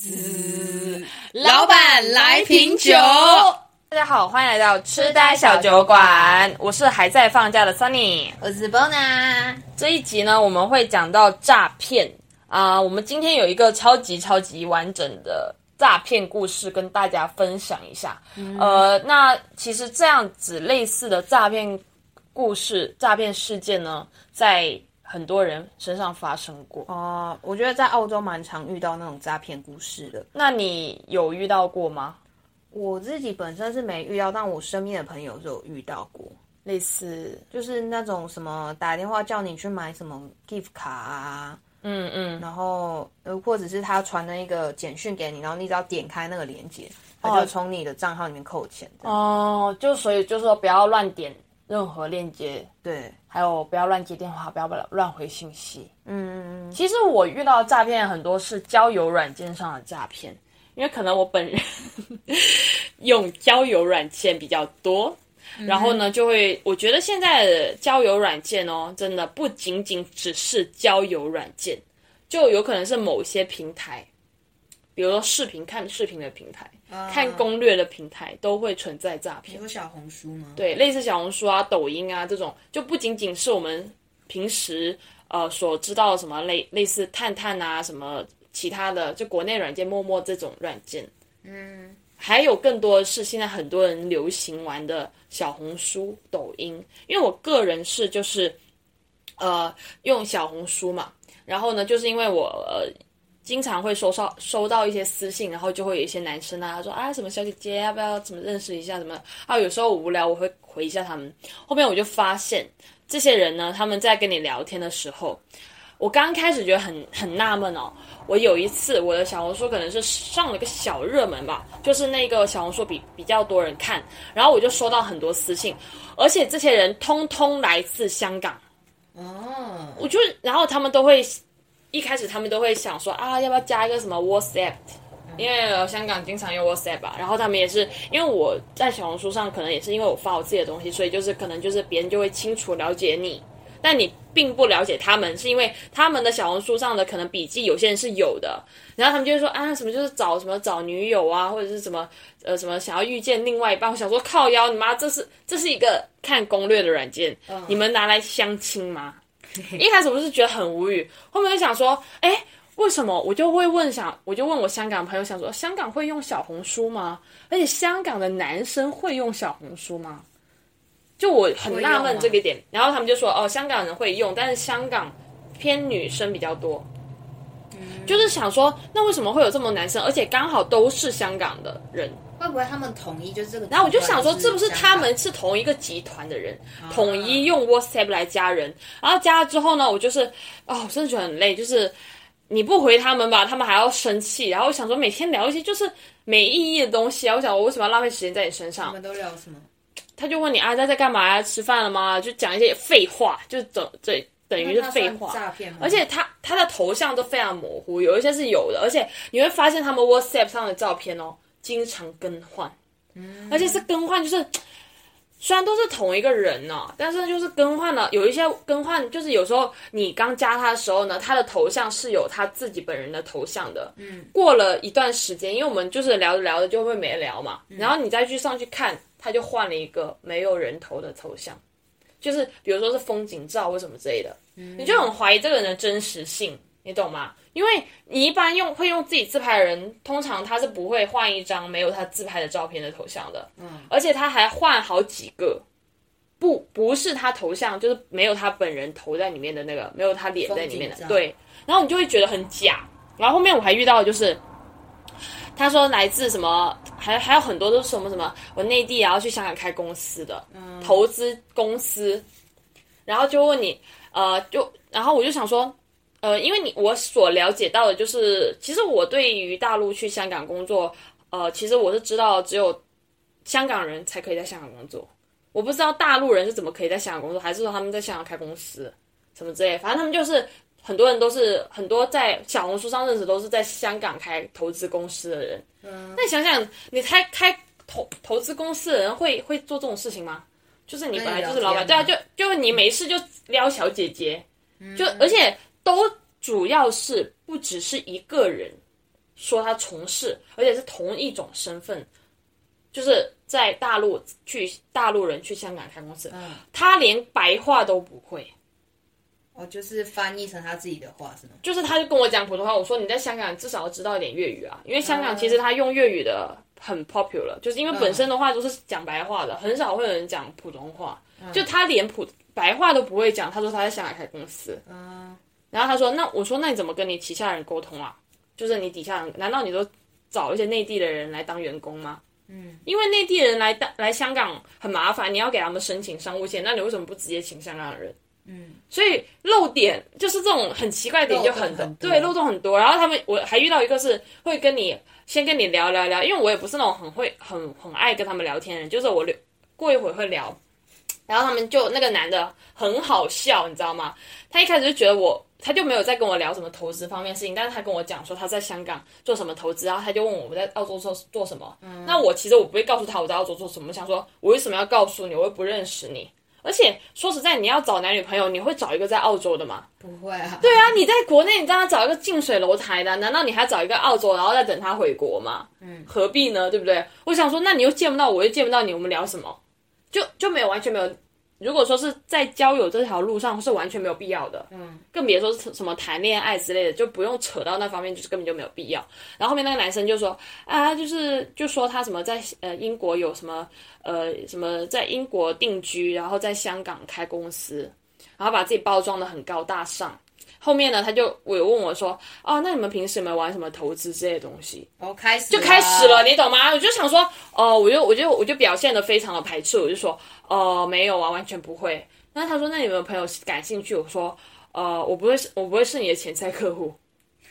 滋，老板来瓶酒。大家好，欢迎来到痴呆小酒馆，我是还在放假的 Sunny。我是 Bona。这一集呢，我们会讲到诈骗啊、我们今天有一个超级超级完整的诈骗故事跟大家分享一下。呃，那其实这样子类似的诈骗故事、诈骗事件呢，在很多人身上发生过。哦，我觉得在澳洲蛮常遇到那种诈骗故事的。那你有遇到过吗？我自己本身是没遇到，但我身边的朋友是有遇到过，类似，就是那种什么打电话叫你去买什么 gift 卡啊，嗯嗯，然后呃，或者是他传了一个简讯给你，然后你只要点开那个链接，他就从你的账号里面扣钱。哦，就所以就是说不要乱点任何链接，对，还有不要乱接电话，不要乱回信息。嗯，嗯其实我遇到诈骗很多是交友软件上的诈骗，因为可能我本人 用交友软件比较多，然后呢就会，我觉得现在的交友软件哦，真的不仅仅只是交友软件，就有可能是某些平台，比如说视频看视频的平台，看攻略的平台都会存在诈骗。有小红书吗？对，类似小红书啊、抖音啊这种，就不仅仅是我们平时呃所知道什么类类似探探啊什么其他的，就国内软件陌陌这种软件，嗯，还有更多的是现在很多人流行玩的小红书、抖音，因为我个人是就是呃用小红书嘛，然后呢，就是因为我呃。经常会收到收到一些私信，然后就会有一些男生啊，他说啊什么小姐姐要不要怎么认识一下什么啊？有时候我无聊我会回一下他们。后面我就发现这些人呢，他们在跟你聊天的时候，我刚开始觉得很很纳闷哦。我有一次我的小红书可能是上了个小热门吧，就是那个小红书比比较多人看，然后我就收到很多私信，而且这些人通通来自香港。哦，我就然后他们都会一开始他们都会想说啊，要不要加一个什么 WhatsApp？因为、呃香港经常用 WhatsApp 吧，然后他们也是因为我在小红书上，可能也是因为我发我自己的东西，所以就是可能就是别人就会清楚了解你，但你并不了解他们，是因为他们的小红书上的可能笔记有些人是有的，然后他们就会说啊什么就是找什么找女友啊，或者是什么呃什么想要遇见另外一半，我想说靠腰你妈这是这是一个看攻略的软件，你们拿来相亲吗？一开始我是觉得很无语，后面就想说，哎，为什么？我就会问想，我就问我香港朋友，想说香港会用小红书吗？而且香港的男生会用小红书吗？就我很纳闷这个点，然后他们就说，哦，香港人会用，但是香港偏女生比较多。就是想说，那为什么会有这么多男生，而且刚好都是香港的人？会不会他们统一就是这个？然后我就想说，是不是他们是同一个集团的人，统一用 WhatsApp 来加人？然后加了之后呢，我就是，哦，我真的觉得很累，就是你不回他们吧，他们还要生气。然后我想说，每天聊一些就是没意义的东西啊，我想我为什么要浪费时间在你身上他？们都聊什么？他就问你啊，在在干嘛呀？吃饭了吗？就讲一些废话，就等这等于是废话。诈骗？而且他他的头像都非常模糊，有一些是有的，而且你会发现他们 WhatsApp 上的照片哦，经常更换，而且是更换，就是虽然都是同一个人呢、但是就是更换了，有一些更换就是有时候你刚加他的时候呢，他的头像是有他自己本人的头像的，嗯，过了一段时间，因为我们就是聊着聊着就会没聊嘛，然后你再去上去看，他就换了一个没有人头的头像。就是比如说是风景照或什么之类的，你就很怀疑这个人的真实性，你懂吗？因为你一般用会用自己自拍的人，通常他是不会换一张没有他自拍的照片的头像的，嗯，而且他还换好几个，不不是他头像，就是没有他本人头在里面的那个，没有他脸在里面的。对，然后你就会觉得很假。然后后面我还遇到的就是，他说来自什么，还还有很多都是什么什么，我内地然后去香港开公司的，嗯。投资公司，然后就问你，呃，就然后我就想说，呃，因为你我所了解到的就是，其实我对于大陆去香港工作，呃，其实我是知道只有香港人才可以在香港工作，我不知道大陆人是怎么可以在香港工作，还是说他们在香港开公司什么之类，反正他们就是很多人都是很多在小红书上认识都是在香港开投资公司的人。嗯，那你想想，你开开投投资公司的人会会做这种事情吗？就是你本来就是老板，对啊，就就你没事就撩小姐姐，就而且都主要是不只是一个人说他从事，而且是同一种身份，就是在大陆去大陆人去香港开公司，嗯，他连白话都不会。哦，就是翻译成他自己的话是吗？就是他就跟我讲普通话，我说你在香港至少要知道一点粤语啊，因为香港其实他用粤语的很 popular，就是因为本身的话都是讲白话的，很少会有人讲普通话，就他连普白话都不会讲。他说他在香港开公司，嗯，然后他说那我说那你怎么跟你旗下人沟通啊？就是你底下人难道你都找一些内地的人来当员工吗？嗯，因为内地人来当来香港很麻烦，你要给他们申请商务签，那你为什么不直接请香港人？嗯，所以漏点就是这种很奇怪的点就很很多对漏洞很多。然后他们我还遇到一个是会跟你先跟你聊聊聊，因为我也不是那种很会很很爱跟他们聊天的人，就是我聊过一会儿会聊，然后他们就那个男的很好笑，你知道吗？他一开始就觉得我。他就没有在跟我聊什么投资方面的事情，但是他跟我讲说他在香港做什么投资，然后他就问我我在澳洲做做什么。嗯那我其实我不会告诉他我在澳洲做什么，我想说我为什么要告诉你？我又不认识你。而且说实在，你要找男女朋友，你会找一个在澳洲的吗？不会啊。对啊，你在国内，你让他找一个近水楼台的，难道你还找一个澳洲，然后再等他回国吗？嗯，何必呢？对不对？我想说，那你又见不到我，又见不到你，我们聊什么？就就没有完全没有。如果说是在交友这条路上，是完全没有必要的。嗯，更别说是什么谈恋爱之类的，就不用扯到那方面，就是根本就没有必要。然后后面那个男生就说啊，就是就说他什么在呃英国有什么呃什么在英国定居，然后在香港开公司，然后把自己包装的很高大上。后面呢，他就我有问我说，哦，那你们平时有没有玩什么投资之类的东西？哦，开始就开始了，你懂吗？我就想说，哦，我就我就我就表现的非常的排斥，我就说，哦，没有啊，完全不会。那他说，那你有没有朋友感兴趣？我说，呃，我不会是，我不会是你的潜在客户。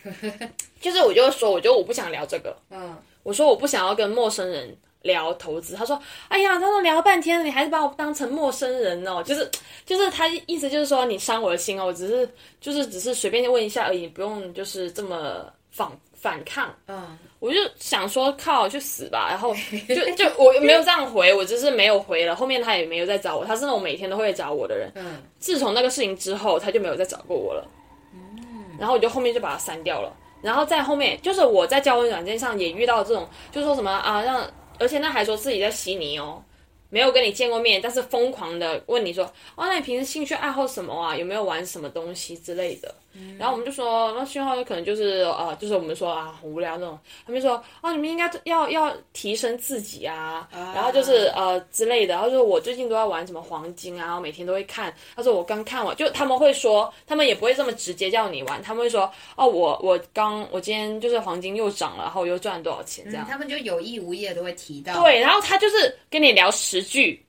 就是我就说，我觉得我不想聊这个。嗯，我说我不想要跟陌生人聊投资。他说，哎呀，他说聊了半天，你还是把我当成陌生人哦。就是就是他意思就是说，你伤我的心哦。我只是就是只是随便问一下而已，不用就是这么反反抗。嗯，我就想说靠，去死吧！然后就 就我没有这样回，我只是没有回了。后面他也没有再找我，他是那种每天都会找我的人。嗯，自从那个事情之后，他就没有再找过我了。嗯，然后我就后面就把他删掉了。然后在后面，就是我在交友软件上也遇到这种，就说什么啊，让而且那还说自己在悉尼哦，没有跟你见过面，但是疯狂的问你说，哦，那你平时兴趣爱好什么啊？有没有玩什么东西之类的？然后我们就说，那讯号有可能就是呃，就是我们说啊，很无聊那种。他们说，哦，你们应该要要提升自己啊，然后就是呃之类的。然后说我最近都在玩什么黄金啊，我每天都会看。他说我刚看完，就他们会说，他们也不会这么直接叫你玩，他们会说，哦，我我刚我今天就是黄金又涨了，然后我又赚了多少钱这样。他们就有意无意的都会提到。对，然后他就是跟你聊十句，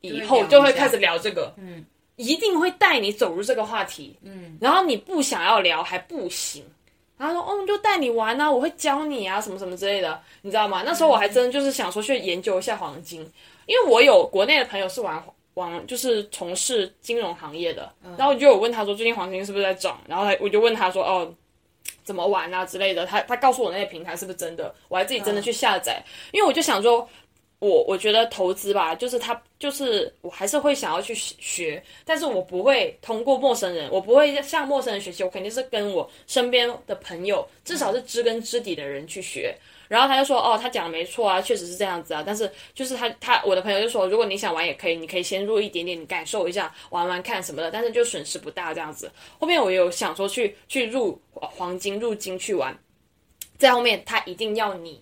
以后就会开始聊这个，嗯，一定会带你走入这个话题，嗯，然后你不想要聊还不行，然后说哦，就带你玩啊，我会教你啊，什么什么之类的，你知道吗？那时候我还真的就是想说去研究一下黄金，因为我有国内的朋友是玩玩就是从事金融行业的，然后我就有问他说最近黄金是不是在涨，然后他我就问他说哦。怎么玩啊之类的，他他告诉我那些平台是不是真的，我还自己真的去下载，因为我就想说，我我觉得投资吧，就是他就是我还是会想要去学，但是我不会通过陌生人，我不会向陌生人学习，我肯定是跟我身边的朋友，至少是知根知底的人去学。然后他就说，哦，他讲的没错啊，确实是这样子啊。但是就是他他我的朋友就说，如果你想玩也可以，你可以先入一点点，你感受一下，玩玩看什么的。但是就损失不大这样子。后面我有想说去去入黄金入金去玩，在后面他一定要你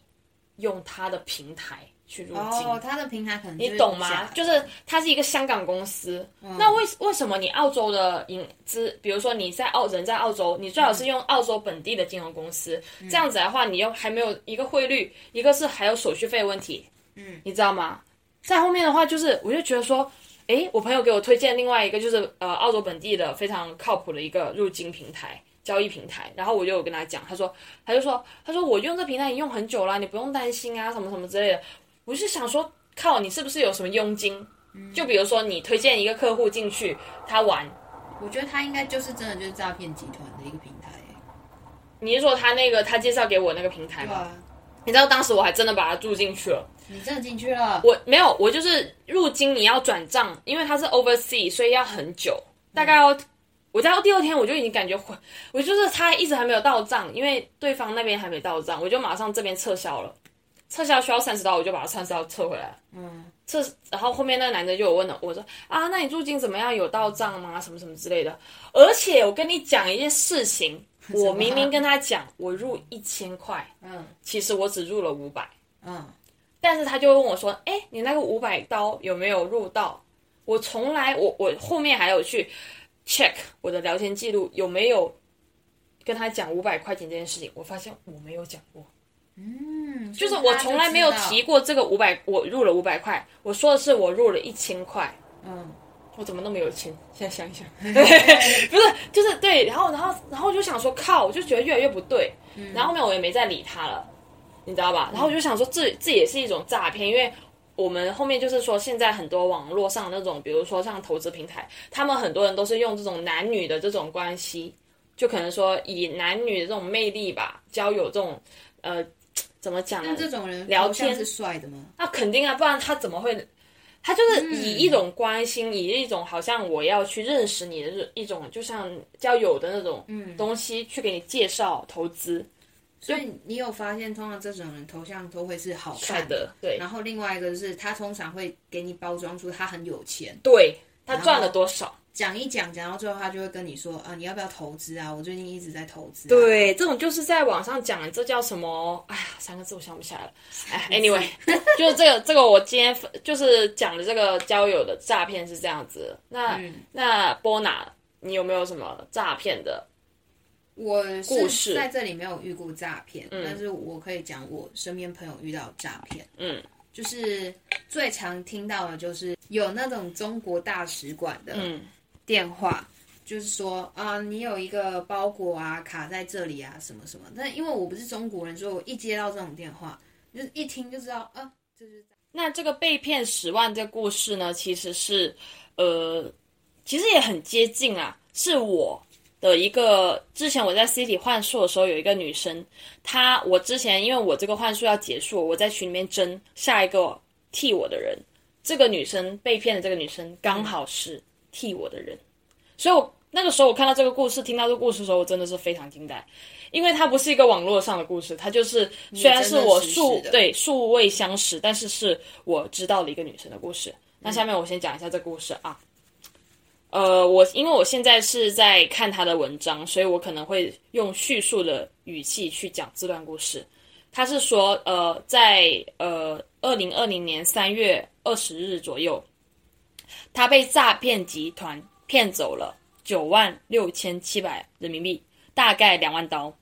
用他的平台去入金。哦，他的平台可能你懂吗？就是它是一个香港公司，那为为什么你澳洲的银资，比如说你在澳人在澳洲，你最好是用澳洲本地的金融公司，这样子的话，你又还没有一个汇率，一个是还有手续费问题，嗯，你知道吗？在后面的话，就是我就觉得说，诶，我朋友给我推荐另外一个，就是呃澳洲本地的非常靠谱的一个入金平台。交易平台，然后我就有跟他讲，他说，他就说，他说我用这平台已经用很久了，你不用担心啊，什么什么之类的。我是想说，靠，你是不是有什么佣金？就比如说你推荐一个客户进去，他玩，我觉得他应该就是真的就是诈骗集团的一个平台。你是说他那个他介绍给我那个平台吗？啊，你知道当时我还真的把他住进去了。你真的进去了？我没有，我就是入金你要转账，因为它是 oversea，所以要很久，大概要我到第二天我就已经感觉会，我就是他一直还没有到账，因为对方那边还没到账，我就马上这边撤销了，撤销需要三十刀，我就把三十刀撤回来。嗯，撤，然后后面那个男的就有问了，我说啊，那你入金怎么样？有到账吗？什么什么之类的。而且我跟你讲一件事情，我明明跟他讲我入一千块，嗯，其实我只入了五百，嗯，但是他就问我说，哎，你那个五百刀有没有入到？我从来，我我后面还有去 check 我的聊天记录有没有跟他讲五百块钱这件事情，我发现我没有讲过。嗯，就是我从来没有提过这个五百，我入了五百块。我说的是我入了一千块。嗯，我怎么那么有钱？现在想一想，不是，就是对。然后，然后，然后我就想说，靠，我就觉得越来越不对。然后后面我也没再理他了，你知道吧？然后我就想说，这这也是一种诈骗，因为。我们后面就是说，现在很多网络上那种，比如说像投资平台，他们很多人都是用这种男女的这种关系，就可能说以男女的这种魅力吧，交友这种，呃，怎么讲呢？这种人聊天是帅的吗？那肯定啊，不然他怎么会？他就是以一种关心，以一种好像我要去认识你的一种，就像交友的那种东西，去给你介绍投资。所以你有发现，通常这种人头像都会是好看的，对。然后另外一个是他通常会给你包装出他很有钱，对他赚了多少，讲一讲，讲到最后他就会跟你说啊，你要不要投资啊？我最近一直在投资。对，这种就是在网上讲，这叫什么？哎呀，三个字我想不起来了。哎，anyway，就是这个这个，我今天就是讲的这个交友的诈骗是这样子。那那波娜，你有没有什么诈骗的？我是在这里没有遇过诈骗，但是我可以讲我身边朋友遇到诈骗。嗯，就是最常听到的就是有那种中国大使馆的电话，就是说啊，你有一个包裹啊卡在这里啊，什么什么。但因为我不是中国人，所以我一接到这种电话，就一听就知道啊，就是。那这个被骗十万这故事呢，其实是呃，其实也很接近啊，是我。的一个之前我在 City 幻术的时候，有一个女生，她我之前因为我这个幻术要结束，我在群里面争下一个替我的人，这个女生被骗的这个女生刚好是替我的人，所以我那个时候我看到这个故事，听到这个故事的时候，我真的是非常惊呆，因为它不是一个网络上的故事，它就是虽然是我素对素未相识，但是是我知道的一个女生的故事。那下面我先讲一下这故事啊。呃，我因为我现在是在看他的文章，所以我可能会用叙述的语气去讲这段故事。他是说，呃，在呃二零二零年三月二十日左右，他被诈骗集团骗走了九万六千七百人民币，大概两万刀。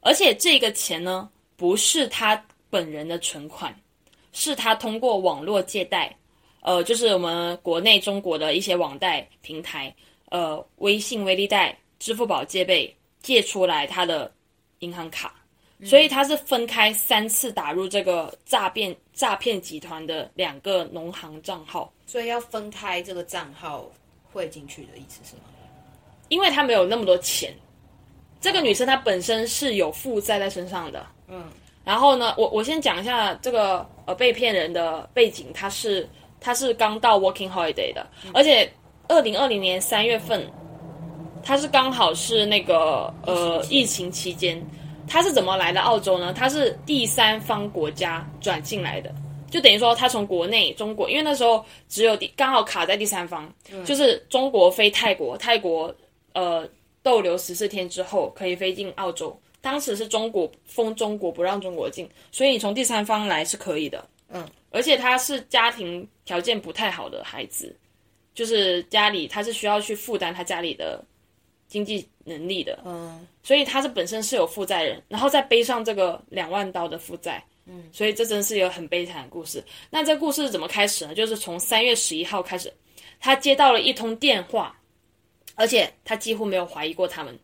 而且这个钱呢，不是他本人的存款，是他通过网络借贷。呃，就是我们国内中国的一些网贷平台，呃，微信、微利贷、支付宝借呗借出来他的银行卡，所以他是分开三次打入这个诈骗诈骗集团的两个农行账号，所以要分开这个账号汇进去的意思是吗？因为他没有那么多钱，这个女生她本身是有负债在身上的，嗯，然后呢，我我先讲一下这个呃被骗人的背景，他是。他是刚到 Working Holiday 的，而且二零二零年三月份，他是刚好是那个呃疫情期间，他是怎么来的澳洲呢？他是第三方国家转进来的，就等于说他从国内中国，因为那时候只有第刚好卡在第三方，就是中国飞泰国，泰国呃逗留十四天之后可以飞进澳洲，当时是中国封中国不让中国进，所以你从第三方来是可以的。嗯，而且他是家庭条件不太好的孩子，就是家里他是需要去负担他家里的经济能力的，嗯，所以他是本身是有负债人，然后再背上这个两万刀的负债，嗯，所以这真是一个很悲惨的故事。那这故事是怎么开始呢？就是从三月十一号开始，他接到了一通电话，而且他几乎没有怀疑过他们，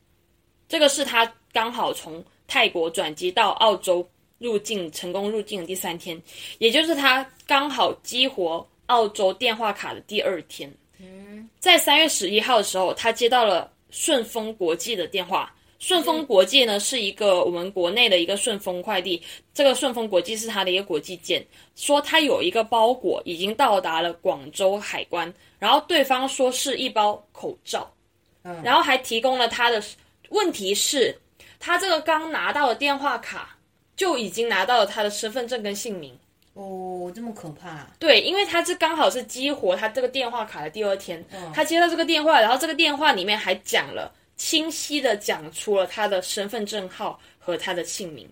这个是他刚好从泰国转机到澳洲。入境成功入境的第三天，也就是他刚好激活澳洲电话卡的第二天。嗯，在三月十一号的时候，他接到了顺丰国际的电话。顺丰国际呢是一个我们国内的一个顺丰快递，这个顺丰国际是它的一个国际件，说它有一个包裹已经到达了广州海关，然后对方说是一包口罩，嗯然后还提供了他的。问题是，他这个刚拿到的电话卡就已经拿到了他的身份证跟姓名。哦，这么可怕？对，因为他是刚好是激活他这个电话卡的第二天，他接到这个电话，然后这个电话里面还讲了，清晰的讲出了他的身份证号和他的姓名。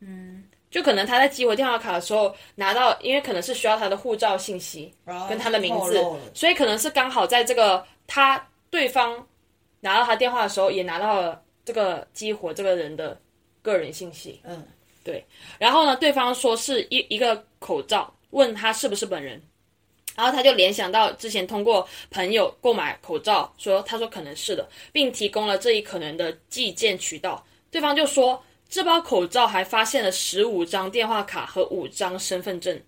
嗯，就可能他在激活电话卡的时候拿到，因为可能是需要他的护照信息跟他的名字，所以可能是刚好在这个他对方。拿到他电话的时候，也拿到了这个激活这个人的个人信息。嗯，对。然后呢，对方说是一一个口罩，问他是不是本人，然后他就联想到之前通过朋友购买口罩，说他说可能是的，并提供了这一可能的寄件渠道。对方就说这包口罩还发现了十五张电话卡和五张身份证，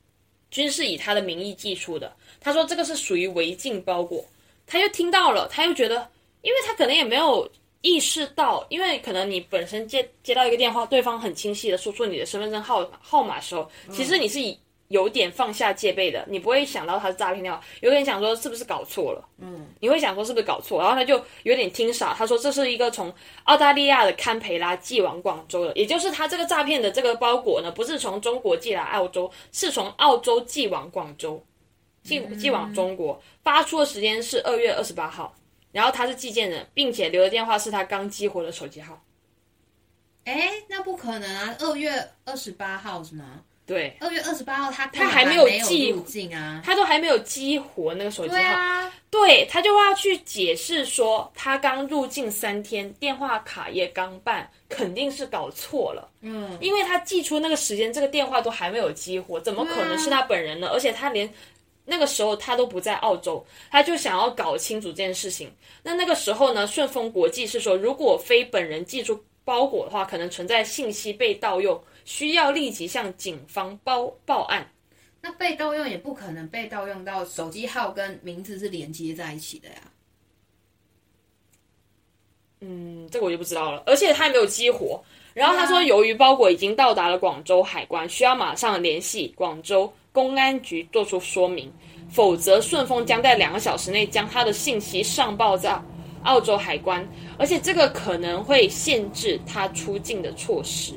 均是以他的名义寄出的。他说这个是属于违禁包裹。他又听到了，他又觉得。因为他可能也没有意识到，因为可能你本身接接到一个电话，对方很清晰的说出你的身份证号号码的时候，其实你是有点放下戒备的，你不会想到他是诈骗电话，有点想说是不是搞错了，嗯，你会想说是不是搞错，然后他就有点听傻，他说这是一个从澳大利亚的堪培拉寄往广州的，也就是他这个诈骗的这个包裹呢，不是从中国寄来澳洲，是从澳洲寄往广州，寄寄往中国，发出的时间是二月二十八号。然后他是寄件人，并且留的电话是他刚激活的手机号。哎，那不可能啊！二月二十八号是吗？对，二月二十八号他他还没有寄进啊，他都还没有激活那个手机号。对啊，对他就要去解释说他刚入境三天，电话卡也刚办，肯定是搞错了。嗯，因为他寄出那个时间，这个电话都还没有激活，怎么可能是他本人呢？而且他连。那个时候他都不在澳洲，他就想要搞清楚这件事情。那那个时候呢，顺丰国际是说，如果非本人寄出包裹的话，可能存在信息被盗用，需要立即向警方报报案。那被盗用也不可能被盗用到手机号跟名字是连接在一起的呀。嗯，这个我就不知道了。而且他也没有激活。然后他说，由于包裹已经到达了广州海关，需要马上联系广州。公安局做出说明，否则顺丰将在两个小时内将他的信息上报在澳洲海关，而且这个可能会限制他出境的措施。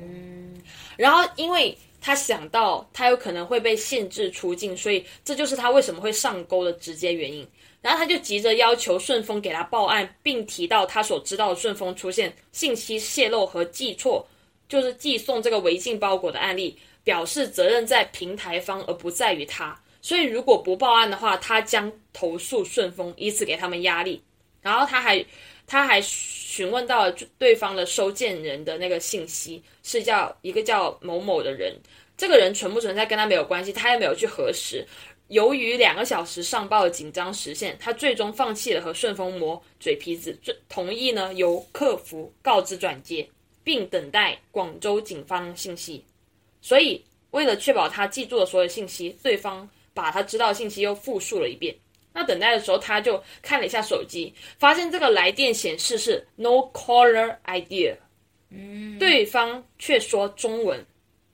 嗯，然后因为他想到他有可能会被限制出境，所以这就是他为什么会上钩的直接原因。然后他就急着要求顺丰给他报案，并提到他所知道的顺丰出现信息泄露和寄错，就是寄送这个违禁包裹的案例。表示责任在平台方，而不在于他。所以如果不报案的话，他将投诉顺丰，以此给他们压力。然后他还他还询问到了对方的收件人的那个信息，是叫一个叫某某的人。这个人存不存在跟他没有关系，他也没有去核实。由于两个小时上报的紧张时限，他最终放弃了和顺丰磨嘴皮子，同意呢由客服告知转接，并等待广州警方信息。所以，为了确保他记住了所有信息，对方把他知道的信息又复述了一遍。那等待的时候，他就看了一下手机，发现这个来电显示是 “no caller idea”，嗯，对方却说中文，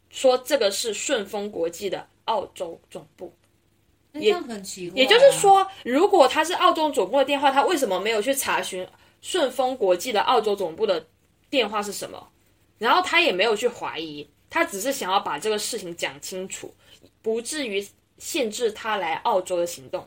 说这个是顺丰国际的澳洲总部。这样很奇怪。也就是说，如果他是澳洲总部的电话，他为什么没有去查询顺丰国际的澳洲总部的电话是什么？然后他也没有去怀疑。他只是想要把这个事情讲清楚，不至于限制他来澳洲的行动，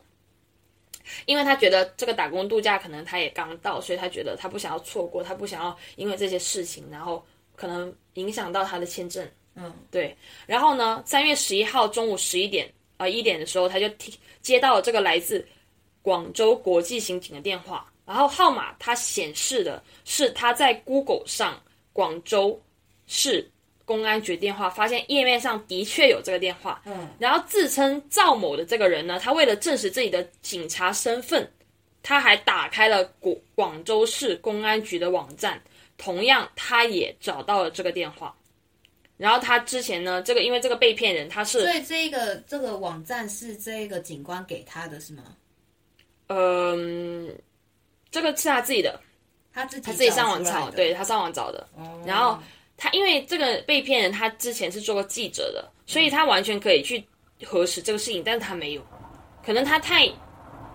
因为他觉得这个打工度假可能他也刚到，所以他觉得他不想要错过，他不想要因为这些事情，然后可能影响到他的签证。嗯，对。然后呢，三月十一号中午十一点呃一点的时候，他就听接到了这个来自广州国际刑警的电话，然后号码它显示的是他在 Google 上广州市。公安局电话，发现页面上的确有这个电话。嗯，然后自称赵某的这个人呢，他为了证实自己的警察身份，他还打开了广广州市公安局的网站，同样他也找到了这个电话。然后他之前呢，这个因为这个被骗人，他是所以这个这个网站是这个警官给他的是吗？嗯，这个是他自己的，他自己他自己上网找，对他上网找的，然后。他因为这个被骗人，他之前是做过记者的，所以他完全可以去核实这个事情，但是他没有，可能他太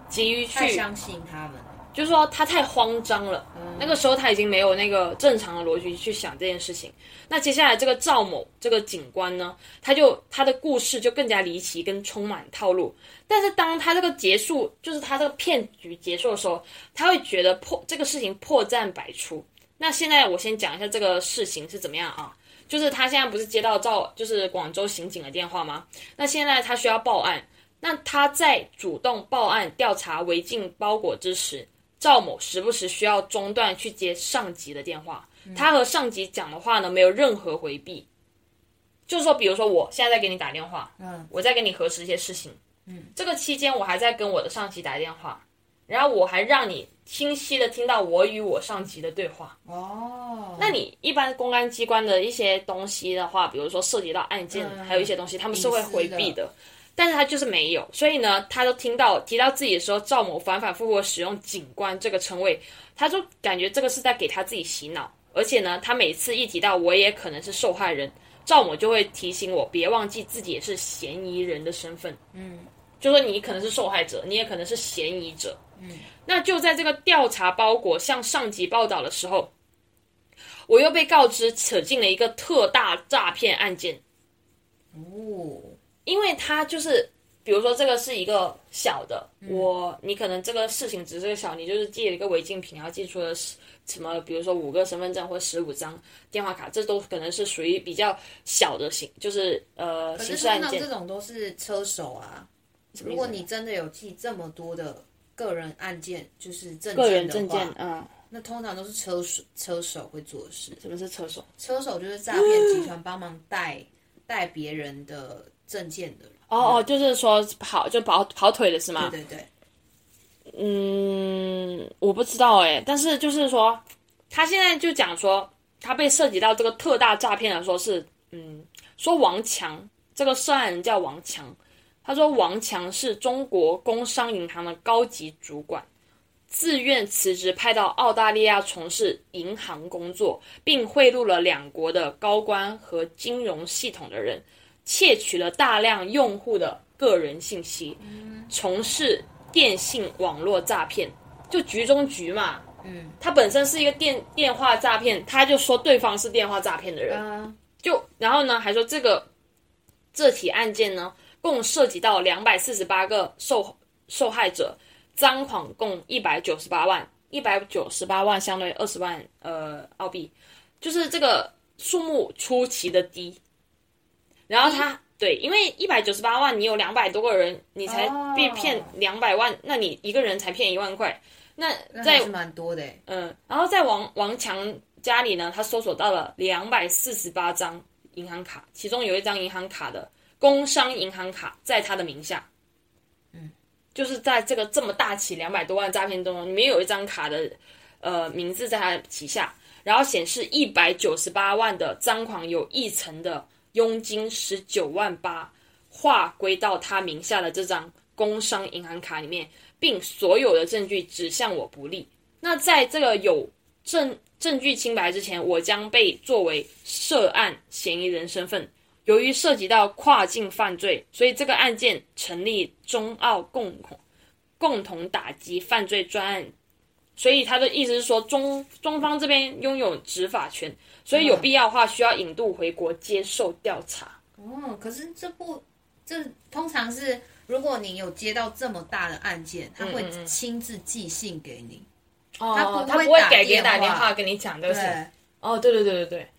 急于去相信他们，就是说他太慌张了，那个时候他已经没有那个正常的逻辑去想这件事情。那接下来这个赵某这个警官呢，他就他的故事就更加离奇，跟充满套路。但是当他这个结束，就是他这个骗局结束的时候，他会觉得破这个事情破绽百出。那现在我先讲一下这个事情是怎么样啊？就是他现在不是接到赵就是广州刑警的电话吗？那现在他需要报案。那他在主动报案调查违禁包裹之时，赵某时不时需要中断去接上级的电话。他和上级讲的话呢，没有任何回避。就是说，比如说我现在在给你打电话，嗯，我在跟你核实一些事情，嗯，这个期间我还在跟我的上级打电话，然后我还让你清晰的听到我与我上级的对话。哦，那你一般公安机关的一些东西的话，比如说涉及到案件，还有一些东西，他们是会回避的。但是他就是没有，所以呢，他都听到提到自己的时候，赵某反反复复使用“警官”这个称谓，他就感觉这个是在给他自己洗脑。而且呢，他每次一提到我也可能是受害人，赵某就会提醒我别忘记自己也是嫌疑人的身份。嗯，就说你可能是受害者，你也可能是嫌疑者。嗯，那就在这个调查包裹向上级报道的时候，我又被告知扯进了一个特大诈骗案件。哦。因为他就是，比如说这个是一个小的，我你可能这个事情只是个小，你就是寄了一个违禁品，然后寄出了什么，比如说五个身份证或十五张电话卡，这都可能是属于比较小的刑，就是呃刑事案件。这种都是车手啊。如果你真的有寄这么多的个人案件，就是证件的话，嗯，那通常都是车手车手会做事。什么是车手？车手就是诈骗集团帮忙带带别人的。证件的哦哦，就是说跑就跑跑腿的是吗？对对对。嗯，我不知道哎，但是就是说，他现在就讲说，他被涉及到这个特大诈骗的，说是嗯，说王强这个涉案人叫王强，他说王强是中国工商银行的高级主管，自愿辞职派到澳大利亚从事银行工作，并贿赂了两国的高官和金融系统的人。窃取了大量用户的个人信息，从事电信网络诈骗，就局中局嘛。嗯，他本身是一个电电话诈骗，他就说对方是电话诈骗的人，就然后呢，还说这个这起案件呢，共涉及到两百四十八个受受害者，赃款共一百九十八万，一百九十八万相当于二十万呃澳币，就是这个数目出奇的低。然后他对，因为一百九十八万，你有两百多个人，你才被骗两百万，那你一个人才骗一万块，那在蛮多的。嗯，然后在王王强家里呢，他搜索到了两百四十八张银行卡，其中有一张银行卡的工商银行卡在他的名下。嗯，就是在这个这么大起两百多万诈骗中，里面有一张卡的呃名字在他旗下，然后显示一百九十八万的赃款有一成的。佣金十九万八，划归到他名下的这张工商银行卡里面，并所有的证据指向我不利。那在这个有证证据清白之前，我将被作为涉案嫌疑人身份。由于涉及到跨境犯罪，所以这个案件成立中澳共同共同打击犯罪专案。所以他的意思是说，中中方这边拥有执法权。所以有必要的话，需要引渡回国接受调查。哦，可是这不，这通常是如果你有接到这么大的案件，他会亲自寄信给你。哦，他不会给给打电话跟你讲，对不对？哦，对对对对对。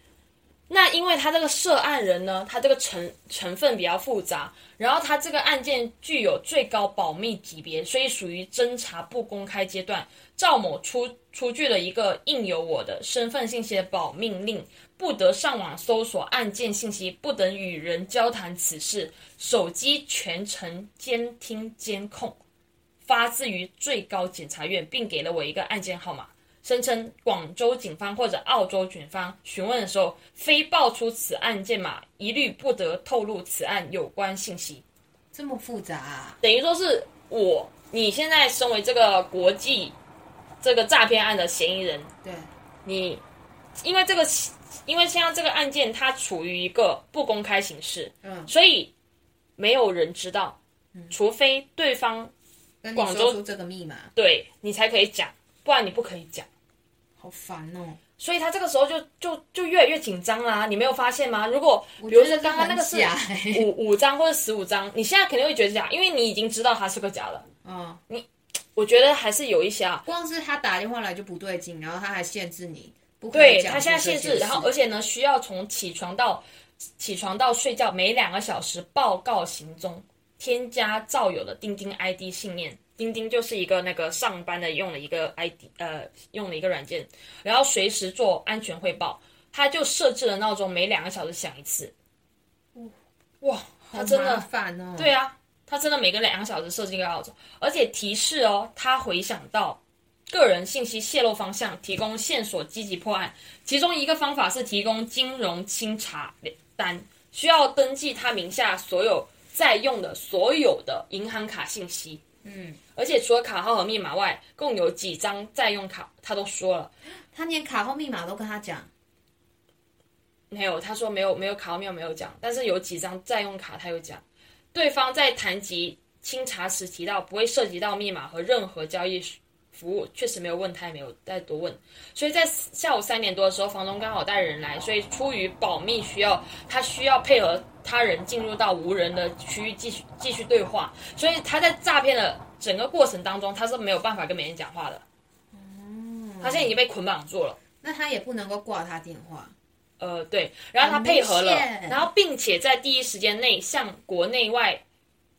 那因为他这个涉案人呢，他这个成成分比较复杂，然后他这个案件具有最高保密级别，所以属于侦查不公开阶段。赵某出出具了一个印有我的身份信息的保密令，不得上网搜索案件信息，不得与人交谈此事，手机全程监听监控，发自于最高检察院，并给了我一个案件号码。声称广州警方或者澳洲警方询问的时候，非报出此案件码，一律不得透露此案有关信息。这么复杂，啊？等于说是我，你现在身为这个国际这个诈骗案的嫌疑人，对，你因为这个，因为现在这个案件它处于一个不公开形式，嗯，所以没有人知道，除非对方广州这个密码，对你才可以讲。不然你不可以讲。好烦哦。所以他这个时候就就就越来越紧张啦，你没有发现吗？如果比如说刚刚那个是五五张或者十五张，你现在肯定会觉得假，因为你已经知道他是个假了。嗯，你我觉得还是有一些啊，光是他打电话来就不对劲，然后他还限制你，不对他现在限制，然后而且呢需要从起床到起床到睡觉每两个小时报告行踪，添加赵友的钉钉 ID 信念。钉钉就是一个那个上班的用了一个 ID，呃，用了一个软件，然后随时做安全汇报。他就设置了闹钟，每两个小时响一次。哇，他真的烦哦。对啊，他真的每个两个小时设置一个闹钟，而且提示哦，他回想到个人信息泄露方向，提供线索，积极破案。其中一个方法是提供金融清查单，需要登记他名下所有在用的所有的银行卡信息。嗯，而且除了卡号和密码外，共有几张在用卡，他都说了。他连卡号密码都跟他讲，没有，他说没有，没有卡号密码没有讲，但是有几张在用卡，他有讲。对方在谈及清查时提到不会涉及到密码和任何交易服务，确实没有问，他也没有再多问。所以在下午三点多的时候，房东刚好带人来，所以出于保密需要，他需要配合。他人进入到无人的区域继续继续对话，所以他在诈骗的整个过程当中，他是没有办法跟别人讲话的。哦，他现在已经被捆绑住了。那他也不能够挂他电话。呃，对，然后他配合了，然后并且在第一时间内向国内外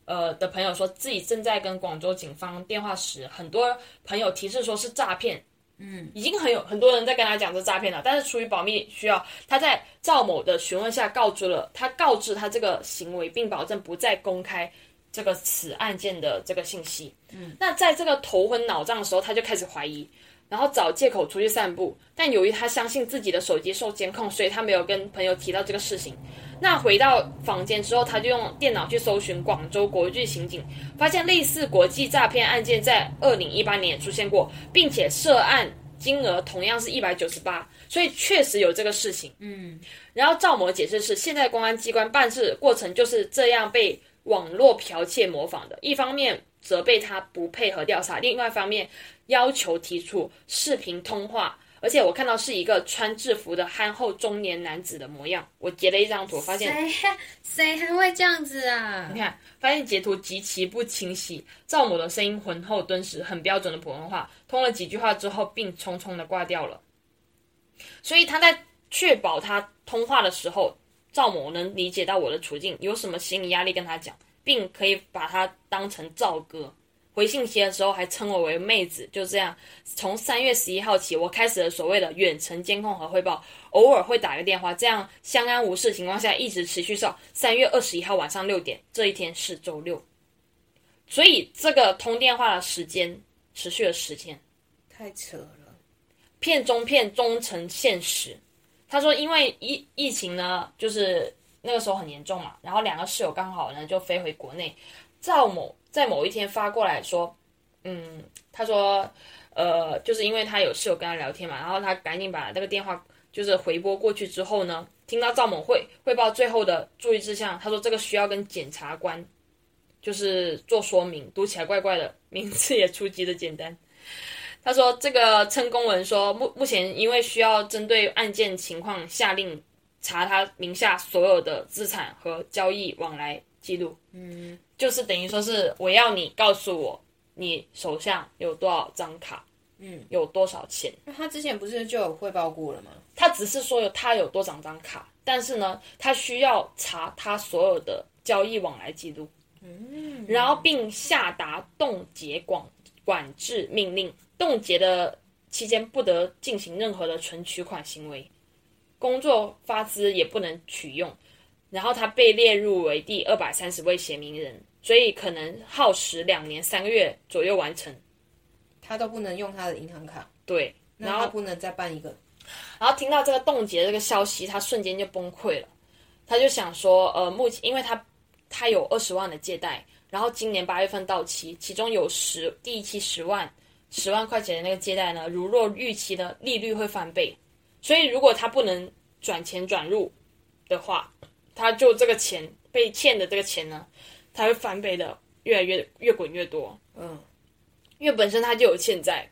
呃的朋友说自己正在跟广州警方电话时，很多朋友提示说是诈骗。嗯，已经很有很多人在跟他讲这诈骗了，但是出于保密需要，他在赵某的询问下告知了他，告知他这个行为，并保证不再公开这个此案件的这个信息。嗯，那在这个头昏脑胀的时候，他就开始怀疑，然后找借口出去散步。但由于他相信自己的手机受监控，所以他没有跟朋友提到这个事情。那回到房间之后，他就用电脑去搜寻广州国际刑警，发现类似国际诈骗案件在二零一八年也出现过，并且涉案金额同样是一百九十八，所以确实有这个事情。嗯，然后赵某解释是，现在公安机关办事过程就是这样被网络剽窃模仿的，一方面责备他不配合调查，另外一方面要求提出视频通话。而且我看到是一个穿制服的憨厚中年男子的模样。我截了一张图，发现谁谁还会这样子啊？你看，发现截图极其不清晰。赵某的声音浑厚敦实，很标准的普通话，通了几句话之后，并匆匆的挂掉了。所以他在确保他通话的时候，赵某能理解到我的处境，有什么心理压力跟他讲，并可以把他当成赵哥。回信息的时候还称我为妹子，就这样，从三月十一号起，我开始了所谓的远程监控和汇报，偶尔会打个电话，这样相安无事情况下，一直持续到三月二十一号晚上六点，这一天是周六，所以这个通电话的时间持续了十天，太扯了，骗中骗终成现实。他说，因为疫疫情呢，就是那个时候很严重嘛，然后两个室友刚好呢就飞回国内，赵某。在某一天发过来说，嗯，他说，呃，就是因为他有室友跟他聊天嘛，然后他赶紧把那个电话就是回拨过去之后呢，听到赵某汇汇报最后的注意事项，他说这个需要跟检察官就是做说明，读起来怪怪的，名字也出奇的简单。他说这个称公文说目目前因为需要针对案件情况下令查他名下所有的资产和交易往来记录，嗯。就是等于说是我要你告诉我你手上有多少张卡，嗯，有多少钱。那他之前不是就有汇报过了吗？他只是说有他有多少张卡，但是呢，他需要查他所有的交易往来记录，嗯，然后并下达冻结管管制命令，冻结的期间不得进行任何的存取款行为，工作发资也不能取用，然后他被列入为第二百三十位写名人。所以可能耗时两年三个月左右完成，他都不能用他的银行卡，对，然后不能再办一个。然后听到这个冻结这个消息，他瞬间就崩溃了。他就想说，呃，目前因为他他有二十万的借贷，然后今年八月份到期，其中有十第一期十万十万块钱的那个借贷呢，如若逾期的利率会翻倍，所以如果他不能转钱转入的话，他就这个钱被欠的这个钱呢。他会翻倍的，越来越越滚越多。嗯，因为本身他就有欠债，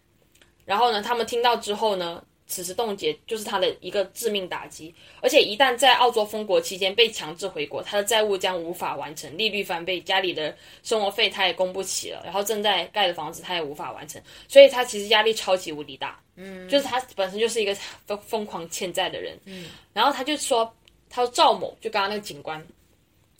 然后呢，他们听到之后呢，此时冻结就是他的一个致命打击。而且一旦在澳洲封国期间被强制回国，他的债务将无法完成，利率翻倍，家里的生活费他也供不起了，然后正在盖的房子他也无法完成，所以他其实压力超级无敌大。嗯，就是他本身就是一个疯疯狂欠债的人。嗯，然后他就说，他说赵某就刚刚那个警官。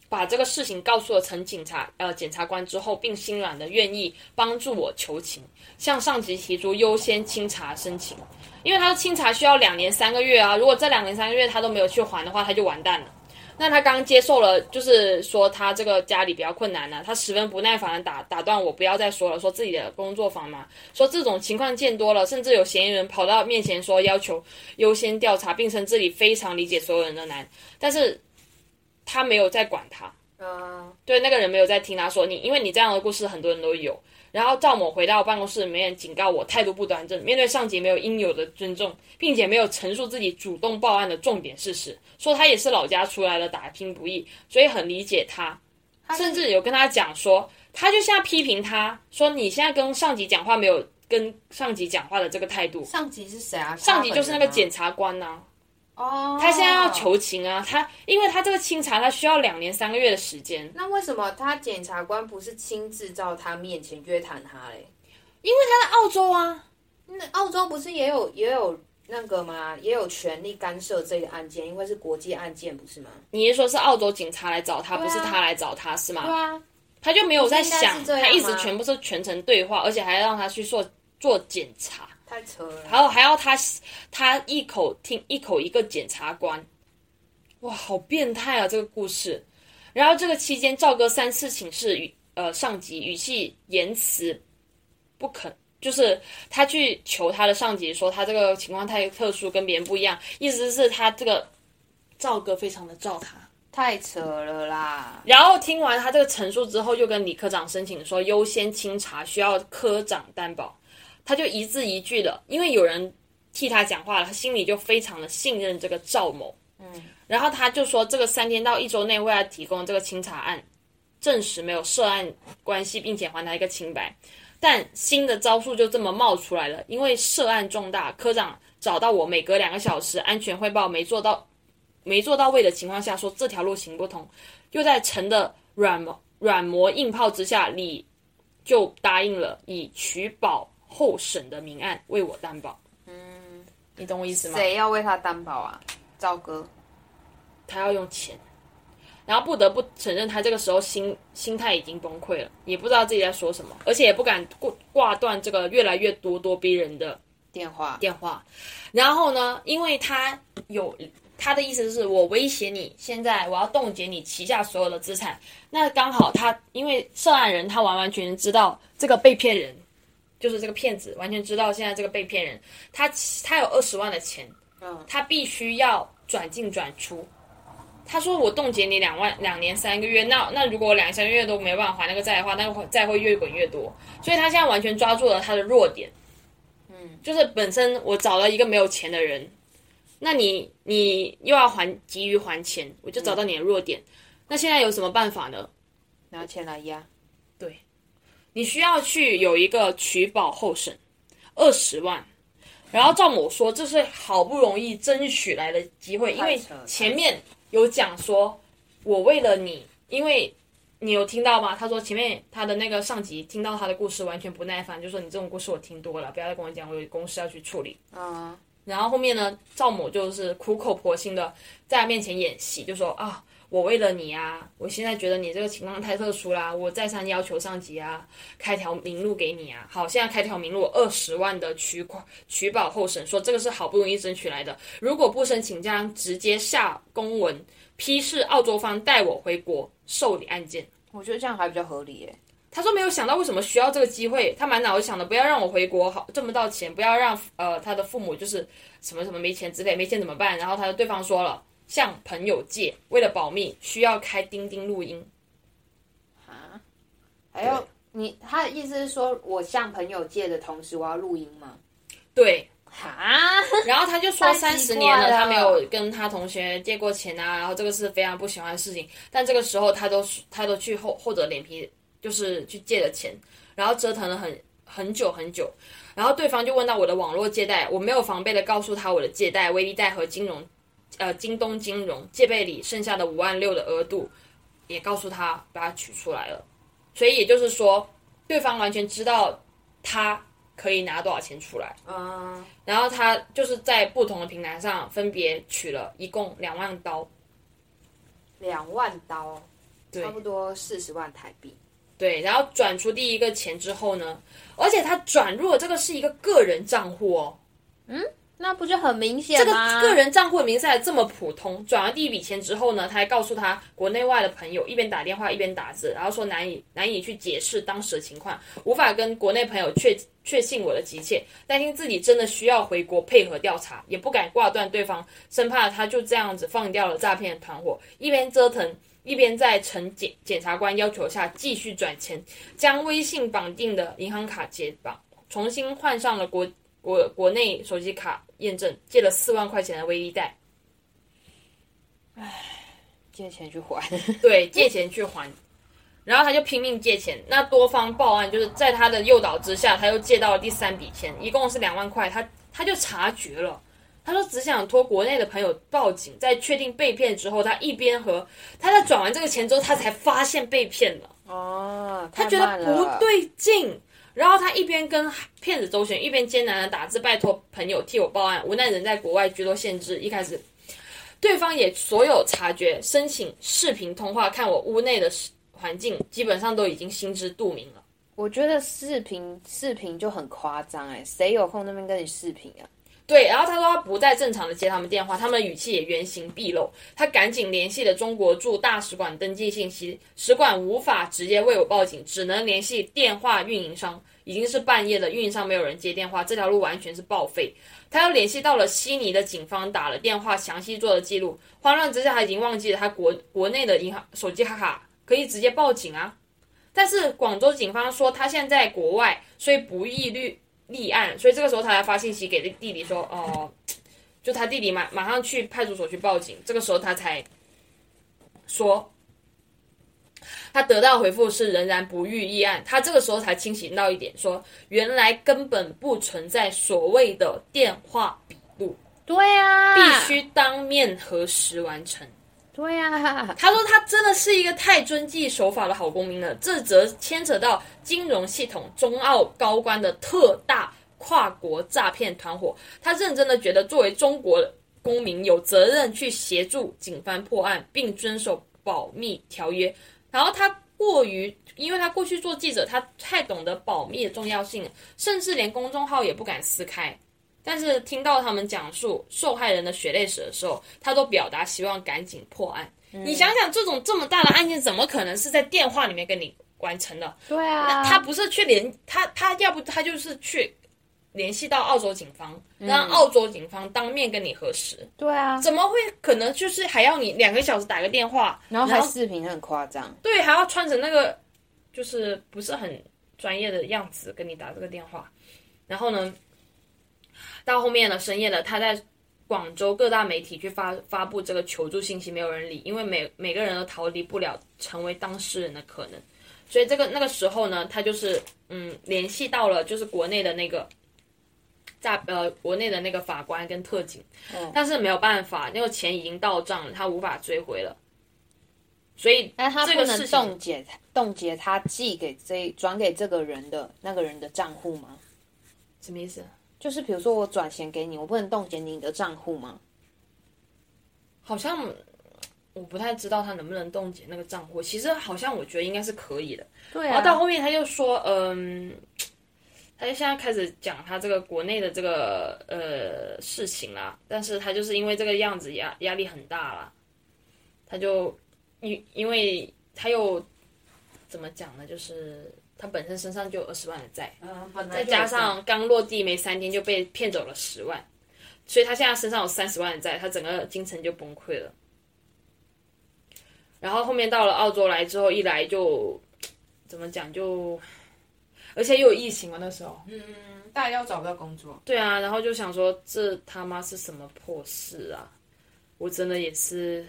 把这个事情告诉了陈警察，呃，检察官之后，并心软的愿意帮助我求情，向上级提出优先清查申请，因为他的清查需要两年三个月啊，如果这两年三个月他都没有去还的话，他就完蛋了。那他刚接受了，就是说他这个家里比较困难呢，他十分不耐烦的打打断我，不要再说了，说自己的工作房嘛，说这种情况见多了，甚至有嫌疑人跑到面前说要求优先调查，并称自己非常理解所有人的难，但是。他没有在管他，嗯，对，那个人没有在听他说你，因为你这样的故事很多人都有。然后赵某回到办公室里面，警告我态度不端正，面对上级没有应有的尊重，并且没有陈述自己主动报案的重点事实，说他也是老家出来的，打拼不易，所以很理解他，甚至有跟他讲说，他就像批评他说你现在跟上级讲话没有跟上级讲话的这个态度。上级是谁啊？上级就是那个检察官呐。哦，他现在要求情啊，他因为他这个清查他需要两年三个月的时间。那为什么他检察官不是亲自到他面前约谈他嘞？因为他在澳洲啊，那澳洲不是也有也有那个吗？也有权利干涉这个案件，因为是国际案件，不是吗？你是说是澳洲警察来找他，不是他来找他是吗？对啊，他就没有在想，他一直全部是全程对话，而且还让他去做做检查。太扯了，然后还要他他一口听一口一个检察官，哇，好变态啊！这个故事。然后这个期间，赵哥三次请示语呃上级，语气言辞不肯，就是他去求他的上级说他这个情况太特殊，跟别人不一样，意思是他这个赵哥非常的照他，太扯了啦。然后听完他这个陈述之后，又跟李科长申请说优先清查，需要科长担保。他就一字一句的，因为有人替他讲话了，他心里就非常的信任这个赵某。嗯，然后他就说，这个三天到一周内为他提供这个清查案，证实没有涉案关系，并且还他一个清白。但新的招数就这么冒出来了，因为涉案重大，科长找到我，每隔两个小时安全汇报没做到，没做到位的情况下，说这条路行不通，又在陈的软磨软磨硬泡之下，李就答应了以取保。候审的明案为我担保，嗯，你懂我意思吗？谁要为他担保啊？赵哥，他要用钱，然后不得不承认，他这个时候心心态已经崩溃了，也不知道自己在说什么，而且也不敢挂挂断这个越来越咄咄逼人的电话电话。然后呢，因为他有他的意思是我威胁你，现在我要冻结你旗下所有的资产。那刚好他因为涉案人，他完完全全知道这个被骗人。就是这个骗子完全知道现在这个被骗人，他他有二十万的钱，嗯，他必须要转进转出。他说我冻结你两万两年三个月，那那如果我两三个月都没办法还那个债的话，那个债会越滚越多。所以他现在完全抓住了他的弱点，嗯，就是本身我找了一个没有钱的人，那你你又要还急于还钱，我就找到你的弱点。那现在有什么办法呢？拿钱来压。你需要去有一个取保候审，二十万。然后赵某说这是好不容易争取来的机会，因为前面有讲说，我为了你，因为你有听到吗？他说前面他的那个上级听到他的故事完全不耐烦，就说你这种故事我听多了，不要再跟我讲，我有公事要去处理。啊。然后后面呢，赵某就是苦口婆心的在他面前演戏，就说啊。我为了你啊，我现在觉得你这个情况太特殊啦，我再三要求上级啊，开条明路给你啊。好，现在开条明路，二十万的取款取保候审，说这个是好不容易争取来的，如果不申请，将直接下公文批示澳洲方带我回国受理案件。我觉得这样还比较合理耶。他说没有想到为什么需要这个机会，他满脑子想的不要让我回国好挣不到钱，不要让呃他的父母就是什么什么没钱之类，没钱怎么办？然后他的对方说了。向朋友借，为了保密，需要开钉钉录音。啊？还有你，他的意思是说我向朋友借的同时，我要录音吗？对。啊？然后他就说三十年了，他没有跟他同学借过钱啊，然后这个是非常不喜欢的事情。但这个时候，他都他都去厚厚着脸皮，就是去借了钱，然后折腾了很很久很久。然后对方就问到我的网络借贷，我没有防备的告诉他我的借贷微利贷和金融，呃，京东金融借呗里剩下的五万六的额度，也告诉他把它取出来了。所以也就是说，对方完全知道他可以拿多少钱出来。嗯。然后他就是在不同的平台上分别取了一共两万刀。两万刀，差不多四十万台币。对，然后转出第一个钱之后呢，而且他转入这个是一个个人账户哦。嗯，那不就很明显吗？这个个人账户名字还这么普通。转完第一笔钱之后呢，他还告诉他国内外的朋友，一边打电话一边打字，然后说难以难以去解释当时的情况，无法跟国内朋友确确信我的急切，担心自己真的需要回国配合调查，也不敢挂断对方，生怕他就这样子放掉了诈骗团伙，一边折腾。一边在陈检检察官要求下继续转钱，将微信绑定的银行卡解绑，重新换上了国国国内手机卡验证，借了四万块钱的微粒贷。唉，借钱去还，对，借钱去还，然后他就拼命借钱。那多方报案，就是在他的诱导之下，他又借到了第三笔钱，一共是两万块，他他就察觉了。他说只想托国内的朋友报警，在确定被骗之后，他一边和他在转完这个钱之后，他才发现被骗了。哦，他觉得不对劲，然后他一边跟骗子周旋，一边艰难的打字拜托朋友替我报案。无奈人在国外居多限制，一开始对方也所有察觉，申请视频通话看我屋内的环境，基本上都已经心知肚明了。我觉得视频视频就很夸张哎，谁有空那边跟你视频啊？对，然后他说他不再正常的接他们电话，他们的语气也原形毕露。他赶紧联系了中国驻大使馆登记信息，使馆无法直接为我报警，只能联系电话运营商。已经是半夜了，运营商没有人接电话，这条路完全是报废。他又联系到了悉尼的警方，打了电话，详细做了记录。慌乱之下，他已经忘记了他国国内的银行手机卡卡可以直接报警啊。但是广州警方说他现在国外，所以不易律。立案，所以这个时候他才发信息给弟弟说：“哦，就他弟弟马马上去派出所去报警。”这个时候他才说，他得到回复是仍然不予立案。他这个时候才清醒到一点，说原来根本不存在所谓的电话笔录，对啊，必须当面核实完成。对呀，他说他真的是一个太遵纪守法的好公民了。这则牵扯到金融系统中澳高官的特大跨国诈骗团伙。他认真的觉得，作为中国公民，有责任去协助警方破案，并遵守保密条约。然后他过于，因为他过去做记者，他太懂得保密的重要性，甚至连公众号也不敢撕开。但是听到他们讲述受害人的血泪史的时候，他都表达希望赶紧破案。你想想，这种这么大的案件，怎么可能是在电话里面跟你完成的？对啊，他不是去联他他要不他就是去联系到澳洲警方，让澳洲警方当面跟你核实。对啊，怎么会可能就是还要你两个小时打个电话，然后还视频很夸张？对，还要穿成那个就是不是很专业的样子跟你打这个电话，然后呢？到后面了，深夜了，他在广州各大媒体去发发布这个求助信息，没有人理，因为每每个人都逃离不了成为当事人的可能，所以这个那个时候呢，他就是嗯联系到了就是国内的那个诈呃国内的那个法官跟特警，但是没有办法，那个钱已经到账了，他无法追回了，所以那他不能冻结冻结他寄给这转给这个人的那个人的账户吗？什么意思？就是比如说我转钱给你，我不能冻结你的账户吗？好像我不太知道他能不能冻结那个账户。其实好像我觉得应该是可以的。对啊。然后到后面他就说，嗯，他就现在开始讲他这个国内的这个呃事情啦。但是他就是因为这个样子压压力很大了，他就因因为他又怎么讲呢？就是。他本身身上就有二十万的债，再加上刚落地没三天就被骗走了十万，所以他现在身上有三十万的债，他整个精神就崩溃了。然后后面到了澳洲来之后，一来就怎么讲就，而且又有疫情嘛那时候，嗯，大家又找不到工作。对啊，然后就想说这他妈是什么破事啊！我真的也是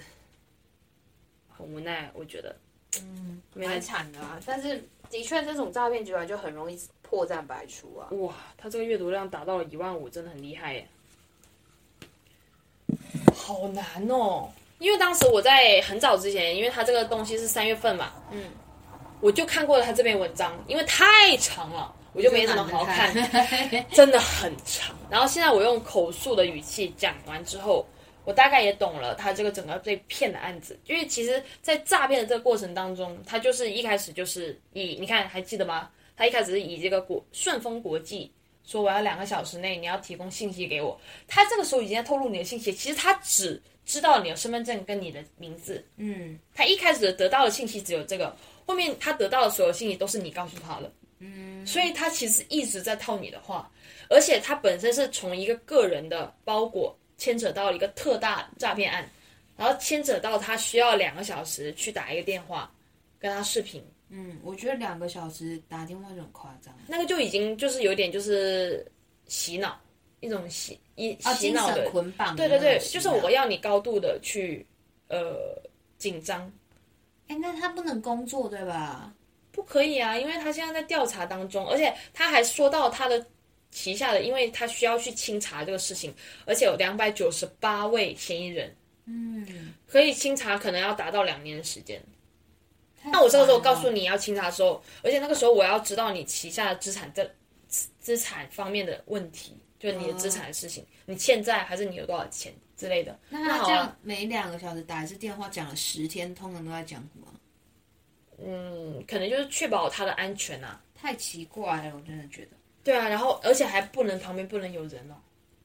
很无奈，我觉得，嗯，蛮惨的啊，但是。的确，这种诈骗集团就很容易破绽百出啊。哇，他这个阅读量达到了一万五，真的很厉害耶。好难哦，因为当时我在很早之前，因为他这个东西是三月份嘛，嗯，我就看过了他这篇文章，因为太长了，我就没怎么好看，真的很长。然后现在我用口述的语气讲完之后，我大概也懂了他这个整个被骗的案子，因为其实，在诈骗的这个过程当中，他就是一开始就是以你看还记得吗？他一开始是以这个国顺丰国际。说我要两个小时内你要提供信息给我，他这个时候已经在透露你的信息，其实他只知道你的身份证跟你的名字，嗯，他一开始得到的信息只有这个，后面他得到的所有信息都是你告诉他的，嗯，所以他其实一直在套你的话，而且他本身是从一个个人的包裹牵扯到一个特大诈骗案，然后牵扯到他需要两个小时去打一个电话跟他视频。嗯，我觉得两个小时打电话就很夸张，那个就已经就是有点就是洗脑，一种洗一洗脑的捆绑。对对对，就是我要你高度的去呃紧张。哎，那他不能工作对吧？不可以啊，因为他现在在调查当中，而且他还说到他的旗下的，因为他需要去清查这个事情，而且有两百九十八位嫌疑人，嗯，可以清查，可能要达到两年的时间。那我这个时候告诉你要清查的时候，而且那个时候我要知道你旗下的资产的资产方面的问题，就是你的资产的事情，你欠债还是你有多少钱之类的。那他这样每两个小时打一次电话，讲了十天，通常都在讲什么？嗯，可能就是确保他的安全啊。太奇怪了，我真的觉得。对啊，然后而且还不能旁边不能有人哦。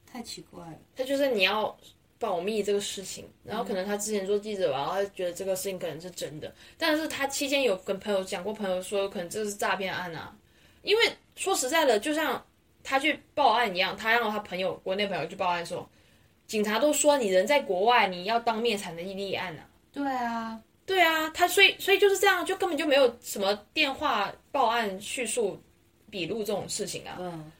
太奇怪了。他就是你要。保密这个事情，然后可能他之前做记者吧，然后觉得这个事情可能是真的，但是他期间有跟朋友讲过，朋友说可能这是诈骗案啊，因为说实在的，就像他去报案一样，他让他朋友国内朋友去报案说，警察都说你人在国外，你要当面才能立案啊。对啊，对啊，他所以所以就是这样，就根本就没有什么电话报案叙述笔录这种事情啊，嗯，